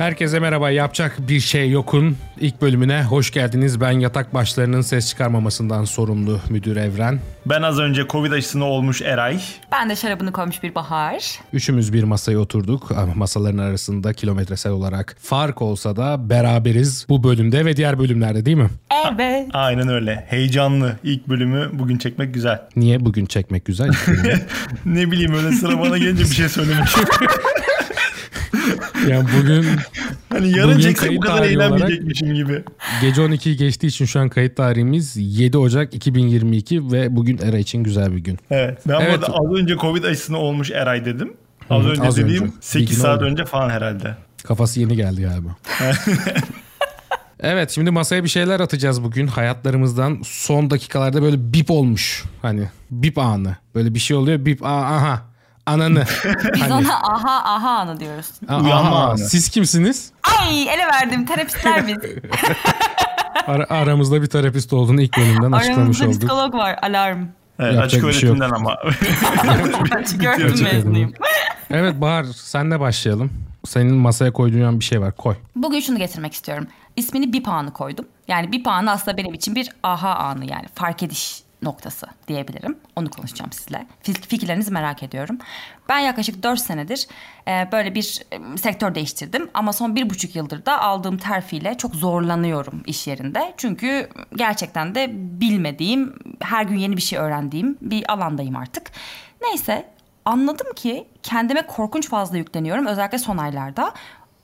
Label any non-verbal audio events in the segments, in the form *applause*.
Herkese merhaba. Yapacak bir şey yokun ilk bölümüne hoş geldiniz. Ben yatak başlarının ses çıkarmamasından sorumlu müdür Evren. Ben az önce Covid aşısını olmuş Eray. Ben de şarabını koymuş bir Bahar. Üçümüz bir masaya oturduk. Ama masaların arasında kilometresel olarak fark olsa da beraberiz bu bölümde ve diğer bölümlerde değil mi? Evet. Aynen öyle. Heyecanlı. İlk bölümü bugün çekmek güzel. Niye bugün çekmek güzel? *laughs* ne bileyim öyle sıra bana gelince bir şey söylemek. *laughs* yani bugün *laughs* hani yarın bugün çeksek bu kadar eğlenmeyecekmişim gibi. Gece 12'yi geçtiği için şu an kayıt tarihimiz 7 Ocak 2022 ve bugün Era için güzel bir gün. Evet. Ben evet. az önce Covid aşısını olmuş Eray dedim. Az Hı, önce az dediğim önce. 8 saat oldu. önce falan herhalde. Kafası yeni geldi galiba. *laughs* Evet şimdi masaya bir şeyler atacağız bugün hayatlarımızdan. Son dakikalarda böyle bip olmuş. Hani bip anı. Böyle bir şey oluyor bip aha ananı. *laughs* Biz hani... ona aha aha anı diyoruz. Uyanma aha, anı. Siz kimsiniz? Ay ele verdim terapistler biz. *laughs* Ara, aramızda bir terapist olduğunu ilk bölümden açıklamış olduk. Aramızda psikolog var alarm. Evet, açık şey öğretimden ama. açık öğretim mezunuyum. Evet Bahar senle başlayalım. Senin masaya koyduğun bir şey var koy. Bugün şunu getirmek istiyorum. İsmini bir anı koydum. Yani bir anı aslında benim için bir aha anı yani fark ediş noktası diyebilirim. Onu konuşacağım sizle. Fikirlerinizi merak ediyorum. Ben yaklaşık 4 senedir e, böyle bir e, sektör değiştirdim. Ama son bir buçuk yıldır da aldığım terfiyle çok zorlanıyorum iş yerinde. Çünkü gerçekten de bilmediğim, her gün yeni bir şey öğrendiğim bir alandayım artık. Neyse anladım ki kendime korkunç fazla yükleniyorum özellikle son aylarda.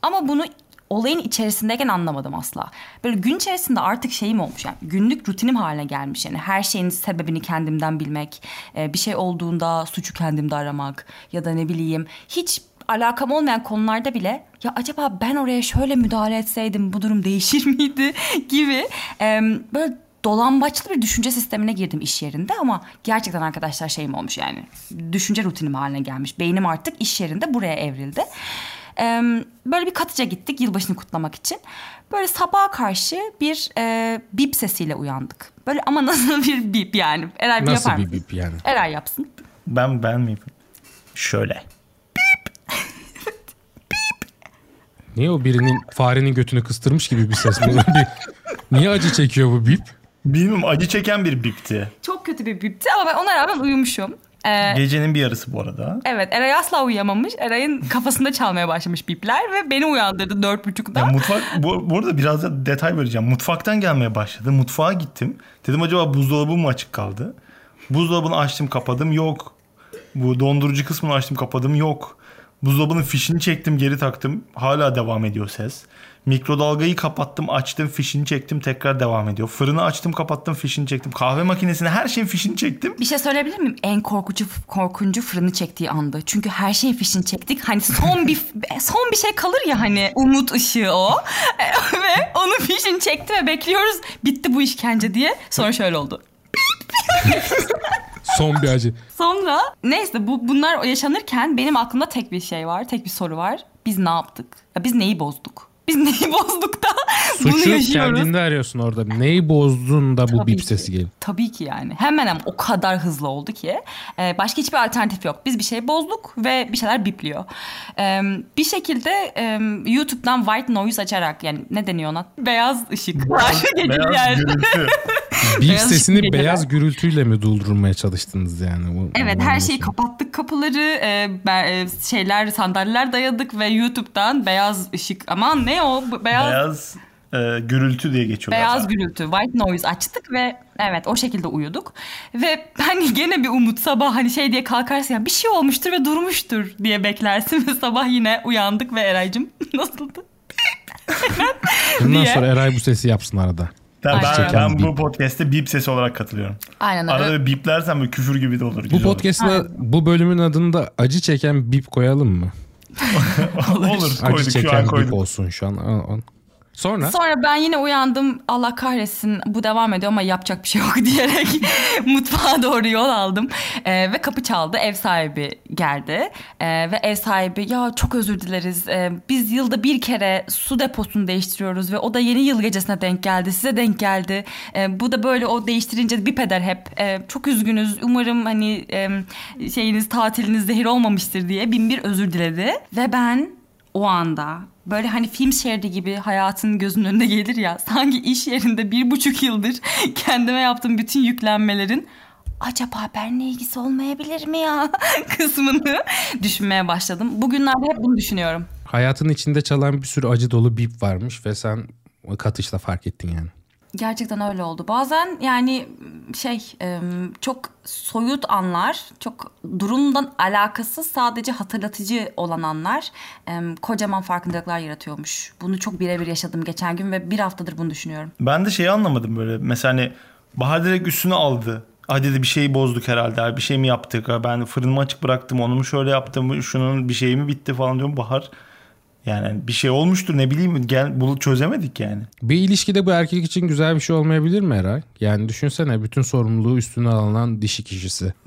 Ama bunu olayın içerisindeyken anlamadım asla. Böyle gün içerisinde artık şeyim olmuş yani günlük rutinim haline gelmiş yani her şeyin sebebini kendimden bilmek, e, bir şey olduğunda suçu kendimde aramak ya da ne bileyim hiç alakam olmayan konularda bile ya acaba ben oraya şöyle müdahale etseydim bu durum değişir *laughs* miydi gibi böyle dolambaçlı bir düşünce sistemine girdim iş yerinde ama gerçekten arkadaşlar şeyim olmuş yani düşünce rutinim haline gelmiş. Beynim artık iş yerinde buraya evrildi. Böyle bir Katıca gittik yılbaşını kutlamak için. Böyle sabaha karşı bir e, bip sesiyle uyandık. Böyle ama *laughs* nasıl bir bip yani? Eray bir nasıl yapar bir bip yani? Eray yapsın. Ben ben mi yapayım? Şöyle. Bip. *laughs* bip. Niye o birinin farenin götünü kıstırmış gibi bir ses? Niye acı çekiyor bu bip? Bilmiyorum acı çeken bir bipti. Çok kötü bir bipti ama ben ona rağmen uyumuşum. Ee, Gecenin bir yarısı bu arada. Evet Eray asla uyuyamamış. Eray'ın kafasında çalmaya başlamış bipler ve beni uyandırdı dört buçukta. Ya mutfak bu, bu arada biraz da detay vereceğim. Mutfaktan gelmeye başladı. Mutfağa gittim. Dedim acaba buzdolabı mı açık kaldı? Buzdolabını açtım kapadım yok. Bu dondurucu kısmını açtım kapadım yok. Buzdolabının fişini çektim geri taktım. Hala devam ediyor ses. Mikrodalgayı kapattım, açtım, fişini çektim, tekrar devam ediyor. Fırını açtım, kapattım, fişini çektim. Kahve makinesine her şeyin fişini çektim. Bir şey söyleyebilir miyim? En korkucu korkuncu fırını çektiği andı. Çünkü her şeyin fişini çektik. Hani son bir *laughs* son bir şey kalır ya hani umut ışığı o. *laughs* ve onun fişini çekti ve bekliyoruz. Bitti bu işkence diye. Sonra şöyle oldu. *laughs* Son bir acı. Sonra neyse bu bunlar yaşanırken benim aklımda tek bir şey var. Tek bir soru var. Biz ne yaptık? Ya biz neyi bozduk? Biz neyi bozduk da Suçu bunu yaşıyoruz. kendinde arıyorsun orada. Neyi bozdun da bu Tabii bip ki. sesi geliyor. Tabii ki yani. Hemen hemen o kadar hızlı oldu ki. E, başka hiçbir alternatif yok. Biz bir şey bozduk ve bir şeyler bipliyor. E, bir şekilde e, YouTube'dan white noise açarak yani ne deniyor ona? Beyaz ışık. beyaz *laughs* gürültü. Bip sesini geceler. beyaz gürültüyle mi doldurmaya çalıştınız yani? Bu, evet her şeyi kapattık kapıları. E, şeyler sandalyeler dayadık ve YouTube'dan beyaz ışık aman ne o? Beyaz, Beyaz e, gürültü diye geçiyor. Beyaz zaten. gürültü, white noise açtık ve evet o şekilde uyuduk. Ve hani gene bir umut sabah hani şey diye kalkarsın ya bir şey olmuştur ve durmuştur diye beklersin *laughs* ve sabah yine uyandık ve Eray'cım *laughs* nasıldı? *laughs* Bundan sonra Eray bu sesi yapsın arada. Ben, ben, ben bu podcast'te bip sesi olarak katılıyorum. Aynen öyle. Arada biplersen böyle küfür gibi de olur. Bu podcast'la bu bölümün adını da acı çeken bip koyalım mı? *laughs* olur. olur. Acı koyduk, çeken şu an koyduk. olsun şu an. Sonra? Sonra ben yine uyandım. Allah kahretsin bu devam ediyor ama yapacak bir şey yok *laughs* diyerek *laughs* mutfağa doğru yol aldım. Ee, ve kapı çaldı. Ev sahibi geldi. Ee, ve ev sahibi ya çok özür dileriz. Ee, biz yılda bir kere su deposunu değiştiriyoruz ve o da yeni yıl gecesine denk geldi. Size denk geldi. Ee, bu da böyle o değiştirince bir peder hep. Ee, çok üzgünüz. Umarım hani e, şeyiniz tatiliniz zehir olmamıştır diye bin bir özür diledi. Ve ben o anda böyle hani film şeridi gibi hayatın gözünün önünde gelir ya sanki iş yerinde bir buçuk yıldır *laughs* kendime yaptığım bütün yüklenmelerin acaba benimle ilgisi olmayabilir mi ya *laughs* kısmını düşünmeye başladım. Bugünlerde hep bunu düşünüyorum. Hayatın içinde çalan bir sürü acı dolu bip varmış ve sen katışla fark ettin yani. Gerçekten öyle oldu. Bazen yani şey çok soyut anlar, çok durumdan alakasız sadece hatırlatıcı olan anlar kocaman farkındalıklar yaratıyormuş. Bunu çok birebir yaşadım geçen gün ve bir haftadır bunu düşünüyorum. Ben de şeyi anlamadım böyle. Mesela hani Bahar direkt üstüne aldı. Hadi dedi bir şeyi bozduk herhalde. Bir şey mi yaptık? Ben fırınımı açık bıraktım. Onu mu şöyle yaptım? Şunun bir şeyi mi bitti falan diyorum. Bahar yani bir şey olmuştur ne bileyim gel bunu çözemedik yani. Bir ilişkide bu erkek için güzel bir şey olmayabilir mi Eray? Yani düşünsene bütün sorumluluğu üstüne alınan dişi kişisi. *laughs*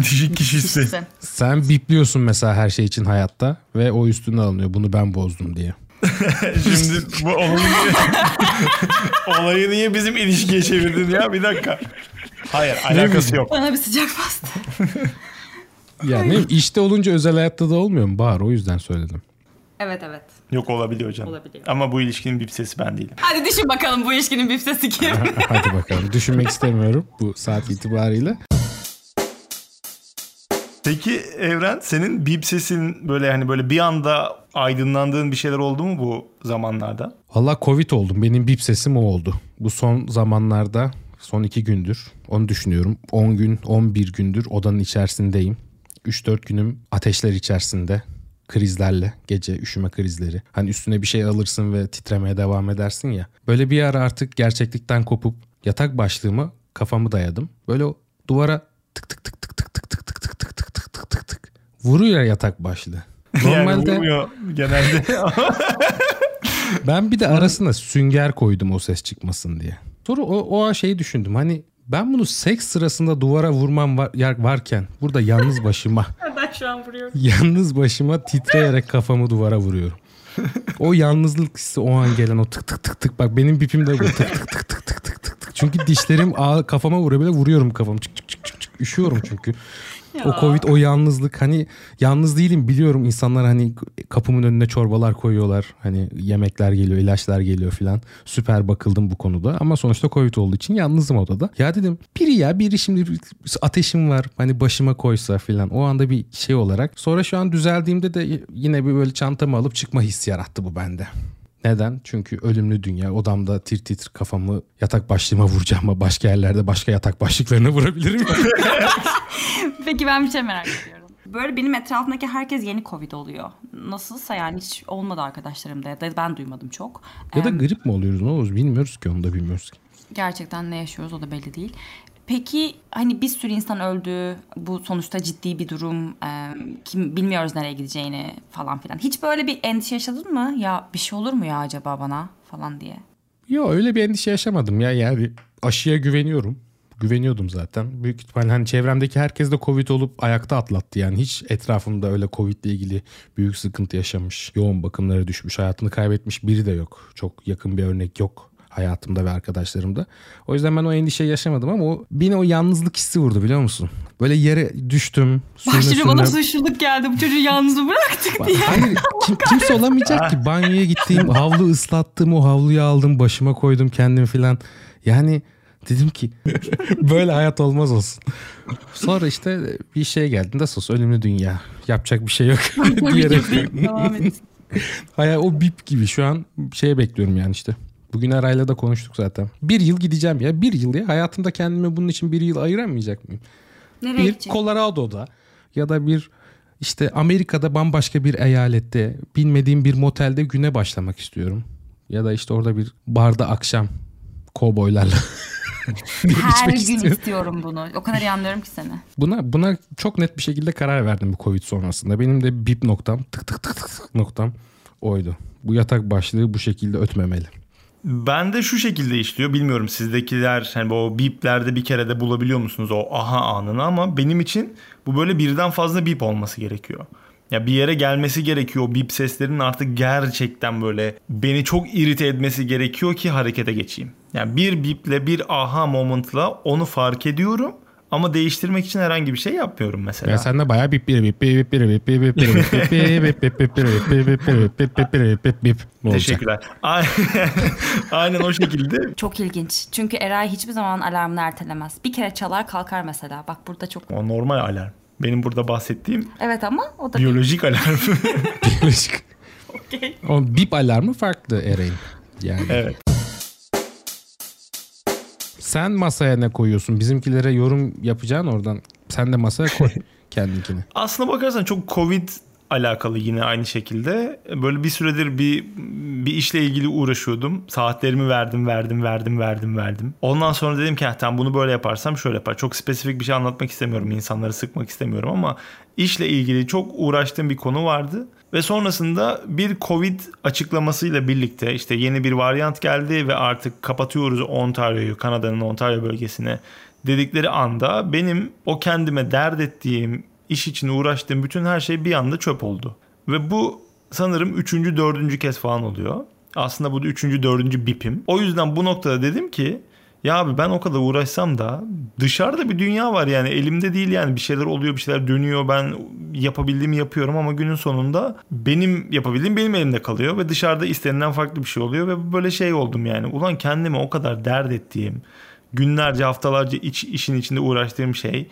dişi kişisi. Sen bipliyorsun mesela her şey için hayatta ve o üstüne alınıyor. Bunu ben bozdum diye. *laughs* Şimdi bu olayı niye, *laughs* olayı niye bizim ilişkiye çevirdin ya? Bir dakika. Hayır alakası yok. Bana bir sıcak bastı. yani işte olunca özel hayatta da olmuyor mu? Bahar o yüzden söyledim. Evet evet. Yok olabiliyor hocam. Olabiliyor. Ama bu ilişkinin bip sesi ben değilim. Hadi düşün bakalım bu ilişkinin bip sesi kim? *laughs* Hadi bakalım. Düşünmek *laughs* istemiyorum bu saat itibariyle. Peki Evren senin bip sesin böyle hani böyle bir anda aydınlandığın bir şeyler oldu mu bu zamanlarda? Valla Covid oldum. Benim bip sesim o oldu. Bu son zamanlarda son iki gündür onu düşünüyorum. 10 gün 11 gündür odanın içerisindeyim. 3-4 günüm ateşler içerisinde krizlerle gece üşüme krizleri. Hani üstüne bir şey alırsın ve titremeye devam edersin ya. Böyle bir ara artık gerçeklikten kopup yatak başlığımı kafamı dayadım. Böyle duvara tık tık tık tık tık tık tık tık tık tık tık tık tık tık tık vuruyor yatak başlığı. Normalde yani genelde. ben bir de arasına sünger koydum o ses çıkmasın diye. Sonra o, o şeyi düşündüm. Hani ben bunu seks sırasında duvara vurmam var, varken burada yalnız başıma. *laughs* ben şu an vuruyorum. Yalnız başıma titreyerek kafamı duvara vuruyorum. o yalnızlık hissi o an gelen o tık tık tık tık bak benim bipim de bu tık tık tık tık tık tık tık. Çünkü dişlerim ağ, kafama vurabilir vuruyorum kafamı. Çık çık çık çık çık. Üşüyorum çünkü. O Covid o yalnızlık hani yalnız değilim biliyorum insanlar hani kapımın önüne çorbalar koyuyorlar. Hani yemekler geliyor ilaçlar geliyor filan. Süper bakıldım bu konuda ama sonuçta Covid olduğu için yalnızım odada. Ya dedim biri ya biri şimdi ateşim var hani başıma koysa filan o anda bir şey olarak. Sonra şu an düzeldiğimde de yine bir böyle çantamı alıp çıkma hissi yarattı bu bende. Neden? Çünkü ölümlü dünya. Odamda tir tir kafamı yatak başlığıma vuracağım ama başka yerlerde başka yatak başlıklarına vurabilirim. *laughs* Peki ben bir şey merak ediyorum. Böyle benim etrafımdaki herkes yeni Covid oluyor. Nasılsa yani hiç olmadı arkadaşlarımda ya da ben duymadım çok. Ya da grip mi oluyoruz ne olur bilmiyoruz ki onu da bilmiyoruz ki. Gerçekten ne yaşıyoruz o da belli değil. Peki hani bir sürü insan öldü. Bu sonuçta ciddi bir durum. E, kim bilmiyoruz nereye gideceğini falan filan. Hiç böyle bir endişe yaşadın mı? Ya bir şey olur mu ya acaba bana falan diye. Yok öyle bir endişe yaşamadım ya. Yani aşıya güveniyorum. Güveniyordum zaten. Büyük ihtimalle hani çevremdeki herkes de Covid olup ayakta atlattı. Yani hiç etrafımda öyle Covid ile ilgili büyük sıkıntı yaşamış, yoğun bakımlara düşmüş, hayatını kaybetmiş biri de yok. Çok yakın bir örnek yok hayatımda ve arkadaşlarımda. O yüzden ben o endişeyi yaşamadım ama o beni o yalnızlık hissi vurdu biliyor musun? Böyle yere düştüm. Başlıca bana suçluluk geldi bu çocuğu yalnız bıraktık diye. Hayır *laughs* kim, kimse olamayacak ki. Banyoya gittiğim havlu ıslattım o havluyu aldım başıma koydum kendim filan. Yani dedim ki *laughs* böyle hayat olmaz olsun. Sonra işte bir şey geldi. Nasıl olsa ölümlü dünya. Yapacak bir şey yok *laughs* diyerek. Hayır o bip gibi şu an şeye bekliyorum yani işte. Bugün Eray'la da konuştuk zaten. Bir yıl gideceğim ya. Bir yıl ya. Hayatımda kendime bunun için bir yıl ayıramayacak mıyım? Nereye bir gidecek? Colorado'da ya da bir işte Amerika'da bambaşka bir eyalette bilmediğim bir motelde güne başlamak istiyorum. Ya da işte orada bir barda akşam kovboylarla *laughs* Her gün istiyorum. istiyorum bunu. O kadar iyi anlıyorum ki seni. Buna buna çok net bir şekilde karar verdim bu Covid sonrasında. Benim de bip noktam tık tık tık tık noktam oydu. Bu yatak başlığı bu şekilde ötmemeli. Ben de şu şekilde işliyor. Bilmiyorum sizdekiler hani o biplerde bir kere de bulabiliyor musunuz o aha anını ama benim için bu böyle birden fazla bip olması gerekiyor. Ya bir yere gelmesi gerekiyor. Bip seslerinin artık gerçekten böyle beni çok irite etmesi gerekiyor ki harekete geçeyim. Yani bir biple bir aha momentla onu fark ediyorum Ama değiştirmek için herhangi bir şey yapmıyorum mesela. Ya sen de bayağı bip bir bip bip bir bip bir bip bir bip bip bip bip bip bir bip bir bip bir bip bip bip bir bip bip bip Ne olacak? Teşekkürler. Aynen, o şekilde. Çok ilginç. Çünkü Eray hiçbir zaman alarmını ertelemez. Bir kere çalar kalkar mesela. Bak burada çok... O normal alarm. Benim burada bahsettiğim Evet ama o da... biyolojik alarm. Biyolojik. Okey. O bip alarmı farklı Ereğin. Yani evet. Sen masaya ne koyuyorsun? Bizimkilere yorum yapacaksın oradan. Sen de masaya koy *laughs* kendinkini. Aslına bakarsan çok Covid alakalı yine aynı şekilde. Böyle bir süredir bir bir işle ilgili uğraşıyordum. Saatlerimi verdim, verdim, verdim, verdim, verdim. Ondan sonra dedim ki "Ha, tamam bunu böyle yaparsam şöyle yapar. Çok spesifik bir şey anlatmak istemiyorum. insanları sıkmak istemiyorum ama işle ilgili çok uğraştığım bir konu vardı. Ve sonrasında bir Covid açıklamasıyla birlikte işte yeni bir varyant geldi ve artık kapatıyoruz Ontario'yu, Kanada'nın Ontario bölgesine dedikleri anda benim o kendime dert ettiğim, iş için uğraştığım bütün her şey bir anda çöp oldu. Ve bu sanırım üçüncü, dördüncü kez falan oluyor. Aslında bu da üçüncü, dördüncü bipim. O yüzden bu noktada dedim ki ya abi ben o kadar uğraşsam da dışarıda bir dünya var yani elimde değil yani bir şeyler oluyor bir şeyler dönüyor ben yapabildiğimi yapıyorum ama günün sonunda benim yapabildiğim benim elimde kalıyor ve dışarıda istenilen farklı bir şey oluyor ve böyle şey oldum yani ulan kendime o kadar dert ettiğim günlerce haftalarca iç, işin içinde uğraştığım şey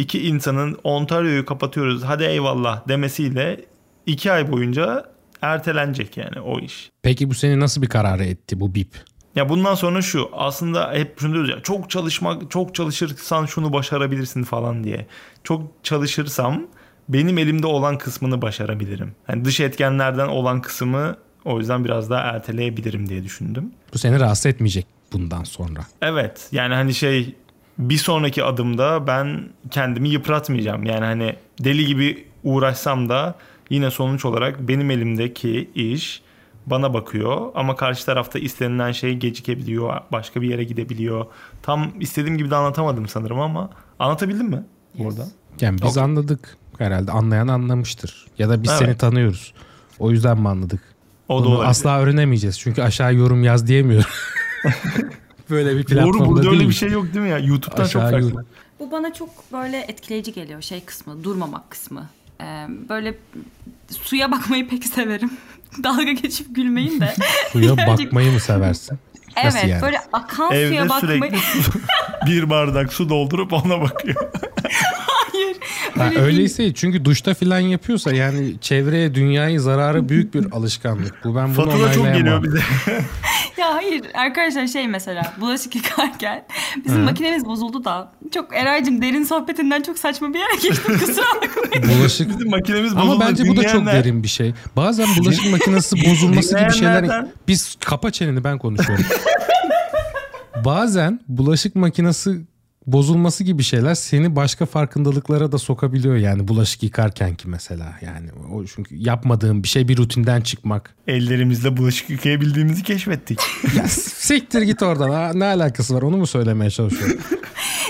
iki insanın Ontario'yu kapatıyoruz hadi eyvallah demesiyle iki ay boyunca ertelenecek yani o iş. Peki bu seni nasıl bir karara etti bu bip? Ya bundan sonra şu aslında hep şunu diyoruz ya çok çalışmak çok çalışırsan şunu başarabilirsin falan diye. Çok çalışırsam benim elimde olan kısmını başarabilirim. Yani dış etkenlerden olan kısmı o yüzden biraz daha erteleyebilirim diye düşündüm. Bu seni rahatsız etmeyecek bundan sonra. Evet yani hani şey bir sonraki adımda ben kendimi yıpratmayacağım. Yani hani deli gibi uğraşsam da yine sonuç olarak benim elimdeki iş bana bakıyor ama karşı tarafta istenilen şey gecikebiliyor, başka bir yere gidebiliyor. Tam istediğim gibi de anlatamadım sanırım ama anlatabildim mi burada? Yani biz Okey. anladık. Herhalde anlayan anlamıştır. Ya da biz Evet. seni tanıyoruz. O yüzden mi anladık? O da Bunu olabilir. asla öğrenemeyeceğiz. Çünkü aşağı yorum yaz diyemiyorum. *laughs* Böyle bir platformda Doğru burada öyle değil. bir şey yok değil mi ya? YouTube'dan çok Aşağı farklı. yorum. Bu bana çok böyle etkileyici geliyor şey kısmı, durmamak kısmı. Ee, böyle suya bakmayı pek severim. *laughs* Dalga geçip gülmeyin de. *laughs* Suya bakmayı mı seversin? Nasıl evet yani? böyle akan Evde suya bakmayı. *laughs* bir bardak su doldurup ona bakıyor. Hayır. Ha, öyle değil. öyleyse çünkü duşta filan yapıyorsa yani çevreye dünyayı zararı büyük bir alışkanlık. Bu ben bunu Fatura çok geliyor bize. Ya hayır arkadaşlar şey mesela bulaşık yıkarken *laughs* bizim makinemiz bozuldu da çok Eray'cığım derin sohbetinden çok saçma bir yere geçtim kusura *laughs* bakmayın. Bulaşık Bizim makinemiz bozuldu. Ama bence bu da çok Dinleyenler- derin bir şey. Bazen bulaşık makinesi bozulması gibi şeyler... Dinleyenlerden- Biz kapa çeneni ben konuşuyorum. *laughs* Bazen bulaşık makinesi bozulması gibi şeyler seni başka farkındalıklara da sokabiliyor yani bulaşık yıkarken ki mesela yani o çünkü yapmadığın bir şey bir rutinden çıkmak. Ellerimizle bulaşık yıkayabildiğimizi keşfettik. Ya siktir git oradan ha, ne alakası var onu mu söylemeye çalışıyorum? *laughs*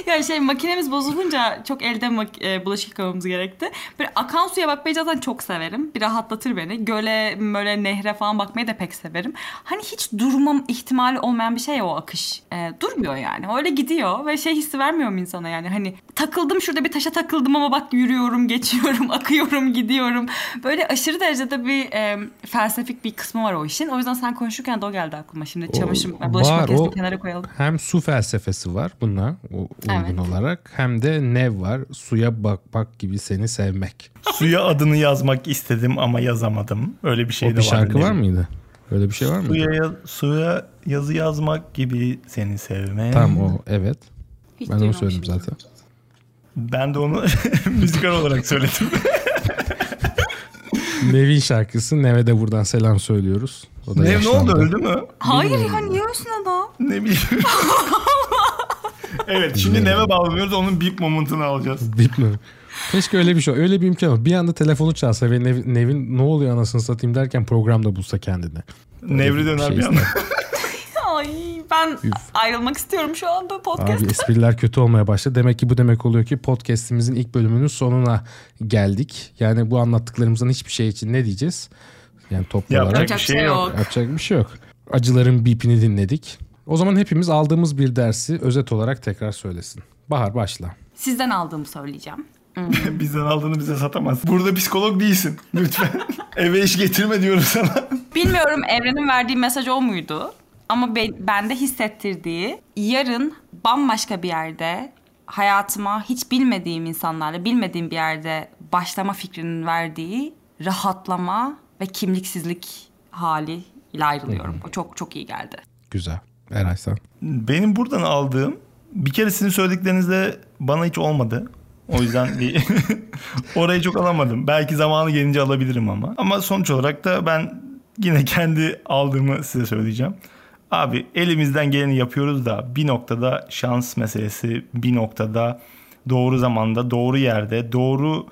*laughs* ya şey makinemiz bozulunca çok elde mak- e, bulaşık yıkamamız gerekti. Böyle akan suya bakmayı zaten çok severim. Bir rahatlatır beni. Göle böyle nehre falan bakmayı da pek severim. Hani hiç durmam ihtimali olmayan bir şey ya o akış. E, durmuyor yani. Öyle gidiyor ve şey hissi vermiyor mu insana yani? Hani takıldım şurada bir taşa takıldım ama bak yürüyorum, *laughs* geçiyorum, akıyorum, gidiyorum. Böyle aşırı derecede bir e, felsefik bir kısmı var o işin. O yüzden sen konuşurken de o geldi aklıma. Şimdi çamaşır, O- bulaşık var, makinesini o- kenara koyalım. Hem su felsefesi var buna u- uygun Evet. olarak hem de nev var suya bakmak gibi seni sevmek. Suya adını yazmak istedim ama yazamadım. Öyle bir şey o de bir var. şarkı var mıydı? Öyle bir şey var mıydı? Suya, ya- suya yazı yazmak gibi seni sevmek. Tamam o evet. Hiç Ben onu söyledim zaten. Ben de onu *laughs* müzikal olarak söyledim. *laughs* Nevin şarkısı. Nev'e de buradan selam söylüyoruz. O da ne, ne yaşlandı. oldu öldü mü? Hayır ya niye ölsün adam? Ne bileyim. *laughs* evet şimdi neve bağlamıyoruz onun beep moment'ını alacağız. Değil mi? Keşke öyle bir şey Öyle bir imkan var. Bir anda telefonu çalsa ve Nev- Nevin ne oluyor anasını satayım derken programda bulsa kendini. Nevri döner şey bir anda. *laughs* Ay ben Üf. ayrılmak istiyorum şu anda podcast. Abi espriler kötü olmaya başladı. Demek ki bu demek oluyor ki podcast'imizin ilk bölümünün sonuna geldik. Yani bu anlattıklarımızdan hiçbir şey için ne diyeceğiz? Yani toplu Yapacak olarak bir Yapacak şey şey yok. yok. yapacak bir şey yok. Acıların bipini dinledik. O zaman hepimiz aldığımız bir dersi özet olarak tekrar söylesin. Bahar başla. sizden aldığımı söyleyeceğim. *laughs* Bizden aldığını bize satamaz. Burada psikolog değilsin. Lütfen. *laughs* Eve iş getirme diyorum sana. Bilmiyorum evrenin verdiği mesaj o muydu? Ama be, bende hissettirdiği yarın bambaşka bir yerde hayatıma hiç bilmediğim insanlarla bilmediğim bir yerde başlama fikrinin verdiği rahatlama ve kimliksizlik hali ile ayrılıyorum. O çok çok iyi geldi. Güzel. Eray sen. Benim buradan aldığım bir kere sizin söylediklerinizde bana hiç olmadı. O yüzden bir *laughs* orayı çok alamadım. Belki zamanı gelince alabilirim ama. Ama sonuç olarak da ben yine kendi aldığımı size söyleyeceğim. Abi elimizden geleni yapıyoruz da bir noktada şans meselesi, bir noktada doğru zamanda, doğru yerde, doğru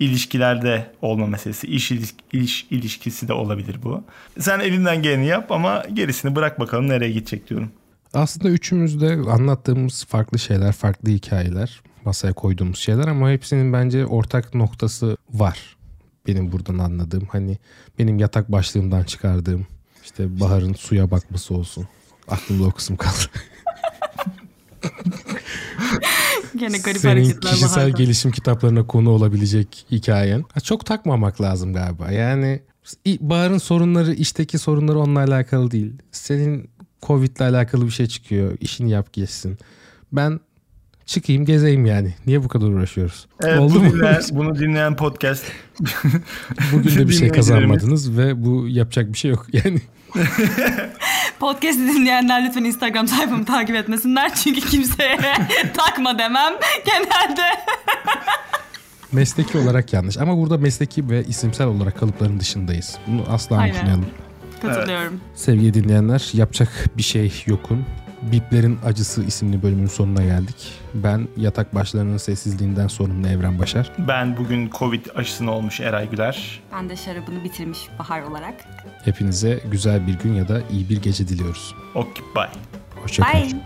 ilişkilerde olma meselesi. İş, iliş, iş ilişkisi de olabilir bu. Sen elinden geleni yap ama gerisini bırak bakalım nereye gidecek diyorum. Aslında üçümüz de anlattığımız farklı şeyler, farklı hikayeler, masaya koyduğumuz şeyler ama hepsinin bence ortak noktası var. Benim buradan anladığım hani benim yatak başlığımdan çıkardığım işte Bahar'ın suya bakması olsun. Aklımda o kısım kaldı. *laughs* Gene garip Senin hareketler kişisel Bahar'da. gelişim kitaplarına konu olabilecek hikayen. Ha, Çok takmamak lazım galiba. Yani Bahar'ın sorunları, işteki sorunları onunla alakalı değil. Senin Covid'le alakalı bir şey çıkıyor. İşini yap geçsin. Ben çıkayım gezeyim yani. Niye bu kadar uğraşıyoruz? Evet, Oldu bu mu? dinleyen- bunu dinleyen podcast Bugün de bir şey kazanmadınız ve bu yapacak bir şey yok. Yani *laughs* Podcast'i dinleyenler lütfen Instagram sayfamı takip etmesinler. Çünkü kimseye *laughs* takma demem genelde. mesleki olarak yanlış. Ama burada mesleki ve isimsel olarak kalıpların dışındayız. Bunu asla Aynen. unutmayalım. Katılıyorum. Sevgili dinleyenler yapacak bir şey yokun. Biplerin Acısı isimli bölümün sonuna geldik. Ben yatak başlarının sessizliğinden sorumlu Evren Başar. Ben bugün Covid aşısını olmuş Eray Güler. Ben de şarabını bitirmiş Bahar olarak. Hepinize güzel bir gün ya da iyi bir gece diliyoruz. Ok bye. Hoşçakalın. Bye.